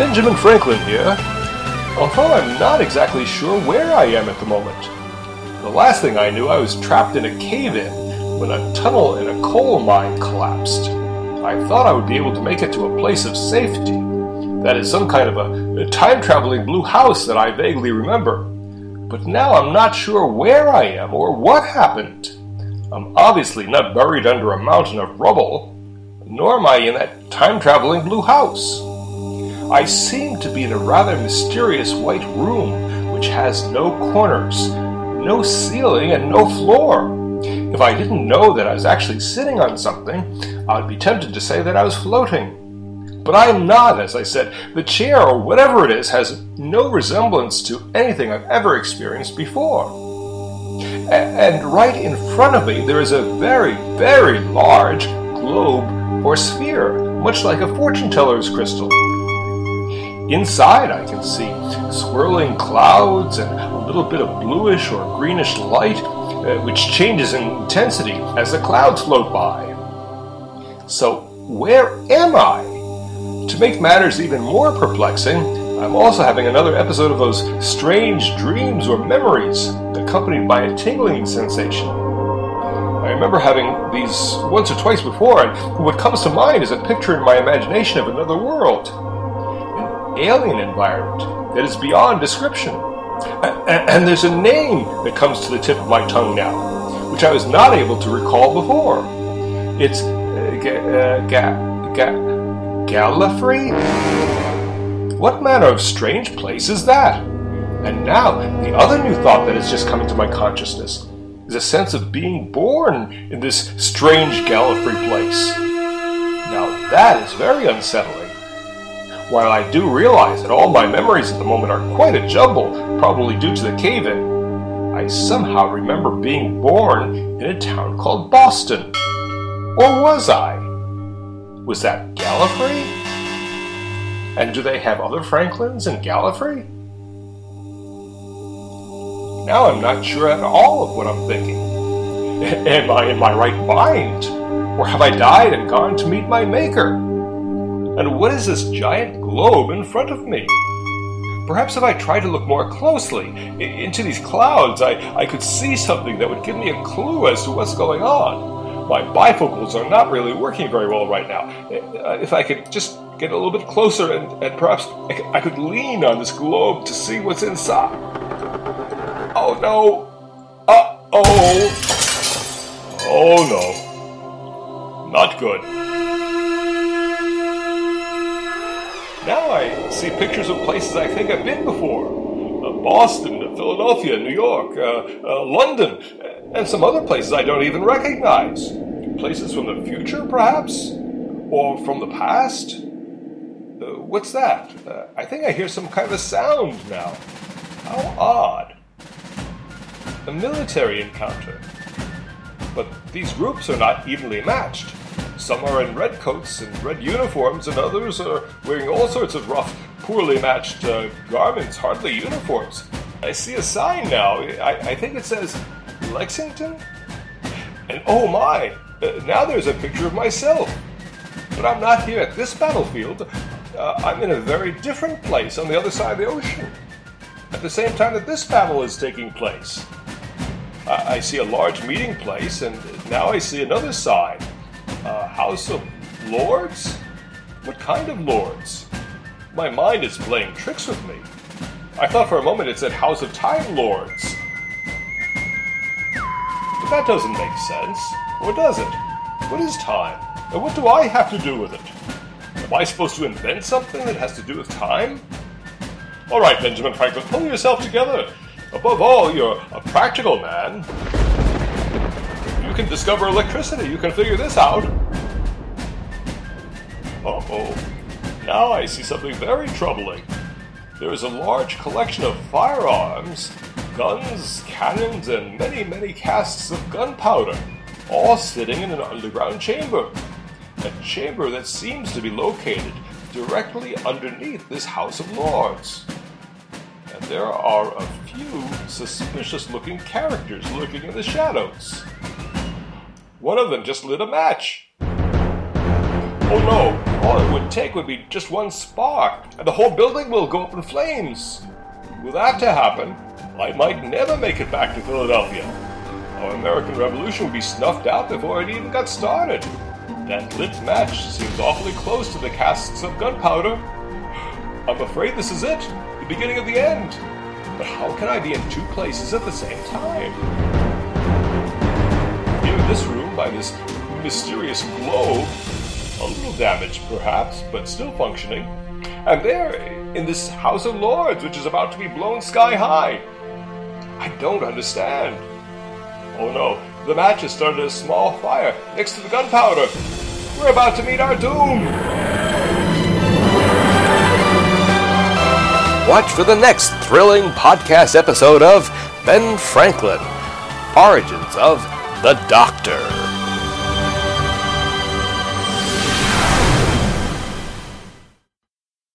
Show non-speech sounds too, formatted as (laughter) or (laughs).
Benjamin Franklin here. Although I'm not exactly sure where I am at the moment. The last thing I knew, I was trapped in a cave in when a tunnel in a coal mine collapsed. I thought I would be able to make it to a place of safety. That is some kind of a, a time traveling blue house that I vaguely remember. But now I'm not sure where I am or what happened. I'm obviously not buried under a mountain of rubble, nor am I in that time traveling blue house. I seem to be in a rather mysterious white room which has no corners, no ceiling, and no floor. If I didn't know that I was actually sitting on something, I would be tempted to say that I was floating. But I am not, as I said. The chair, or whatever it is, has no resemblance to anything I've ever experienced before. A- and right in front of me, there is a very, very large globe or sphere, much like a fortune teller's crystal. Inside, I can see swirling clouds and a little bit of bluish or greenish light, uh, which changes in intensity as the clouds float by. So, where am I? To make matters even more perplexing, I'm also having another episode of those strange dreams or memories, accompanied by a tingling sensation. I remember having these once or twice before, and what comes to mind is a picture in my imagination of another world, alien environment that is beyond description. And there's a name that comes to the tip of my tongue now, which I was not able to recall before. It's uh, ga- uh, ga- ga- Gallifrey? What manner of strange place is that? And now, the other new thought that has just come into my consciousness is a sense of being born in this strange Gallifrey place. Now, that is very unsettling. While I do realize that all my memories at the moment are quite a jumble, probably due to the cave in, I somehow remember being born in a town called Boston. Or was I? Was that Gallifrey? And do they have other Franklins in Gallifrey? Now I'm not sure at all of what I'm thinking. (laughs) Am I in my right mind? Or have I died and gone to meet my Maker? And what is this giant globe in front of me? Perhaps if I tried to look more closely into these clouds, I, I could see something that would give me a clue as to what's going on. My bifocals are not really working very well right now. Uh, if I could just get a little bit closer and, and perhaps I could, I could lean on this globe to see what's inside. Oh no! Uh oh! Oh no. Not good. Now I see pictures of places I think I've been before uh, Boston, uh, Philadelphia, New York, uh, uh, London, and some other places I don't even recognize. Places from the future, perhaps? Or from the past? What's that? Uh, I think I hear some kind of a sound now. How odd. A military encounter. But these groups are not evenly matched. Some are in red coats and red uniforms, and others are wearing all sorts of rough, poorly matched uh, garments, hardly uniforms. I see a sign now. I, I think it says Lexington? And oh my, uh, now there's a picture of myself. But I'm not here at this battlefield. Uh, I'm in a very different place on the other side of the ocean. At the same time that this battle is taking place. I, I see a large meeting place, and now I see another sign. Uh, House of Lords? What kind of lords? My mind is playing tricks with me. I thought for a moment it said House of Time Lords. But that doesn't make sense. Or does it? What is time? And what do I have to do with it? Am I supposed to invent something that has to do with time? All right, Benjamin Franklin, pull yourself together. Above all, you're a practical man. Can discover electricity. You can figure this out. Uh oh. Now I see something very troubling. There is a large collection of firearms, guns, cannons, and many, many casks of gunpowder, all sitting in an underground chamber. A chamber that seems to be located directly underneath this House of Lords. And there are a few suspicious looking characters lurking in the shadows. One of them just lit a match. Oh no, All it would take would be just one spark, and the whole building will go up in flames. Were that to happen, I might never make it back to Philadelphia. Our American Revolution would be snuffed out before it even got started. That lit match seems awfully close to the casks of gunpowder. I'm afraid this is it, the beginning of the end. But how can I be in two places at the same time? This room, by this mysterious globe, a little damaged perhaps, but still functioning. And there, in this House of Lords, which is about to be blown sky high. I don't understand. Oh no, the match has started a small fire next to the gunpowder. We're about to meet our doom. Watch for the next thrilling podcast episode of Ben Franklin Origins of the Doctor.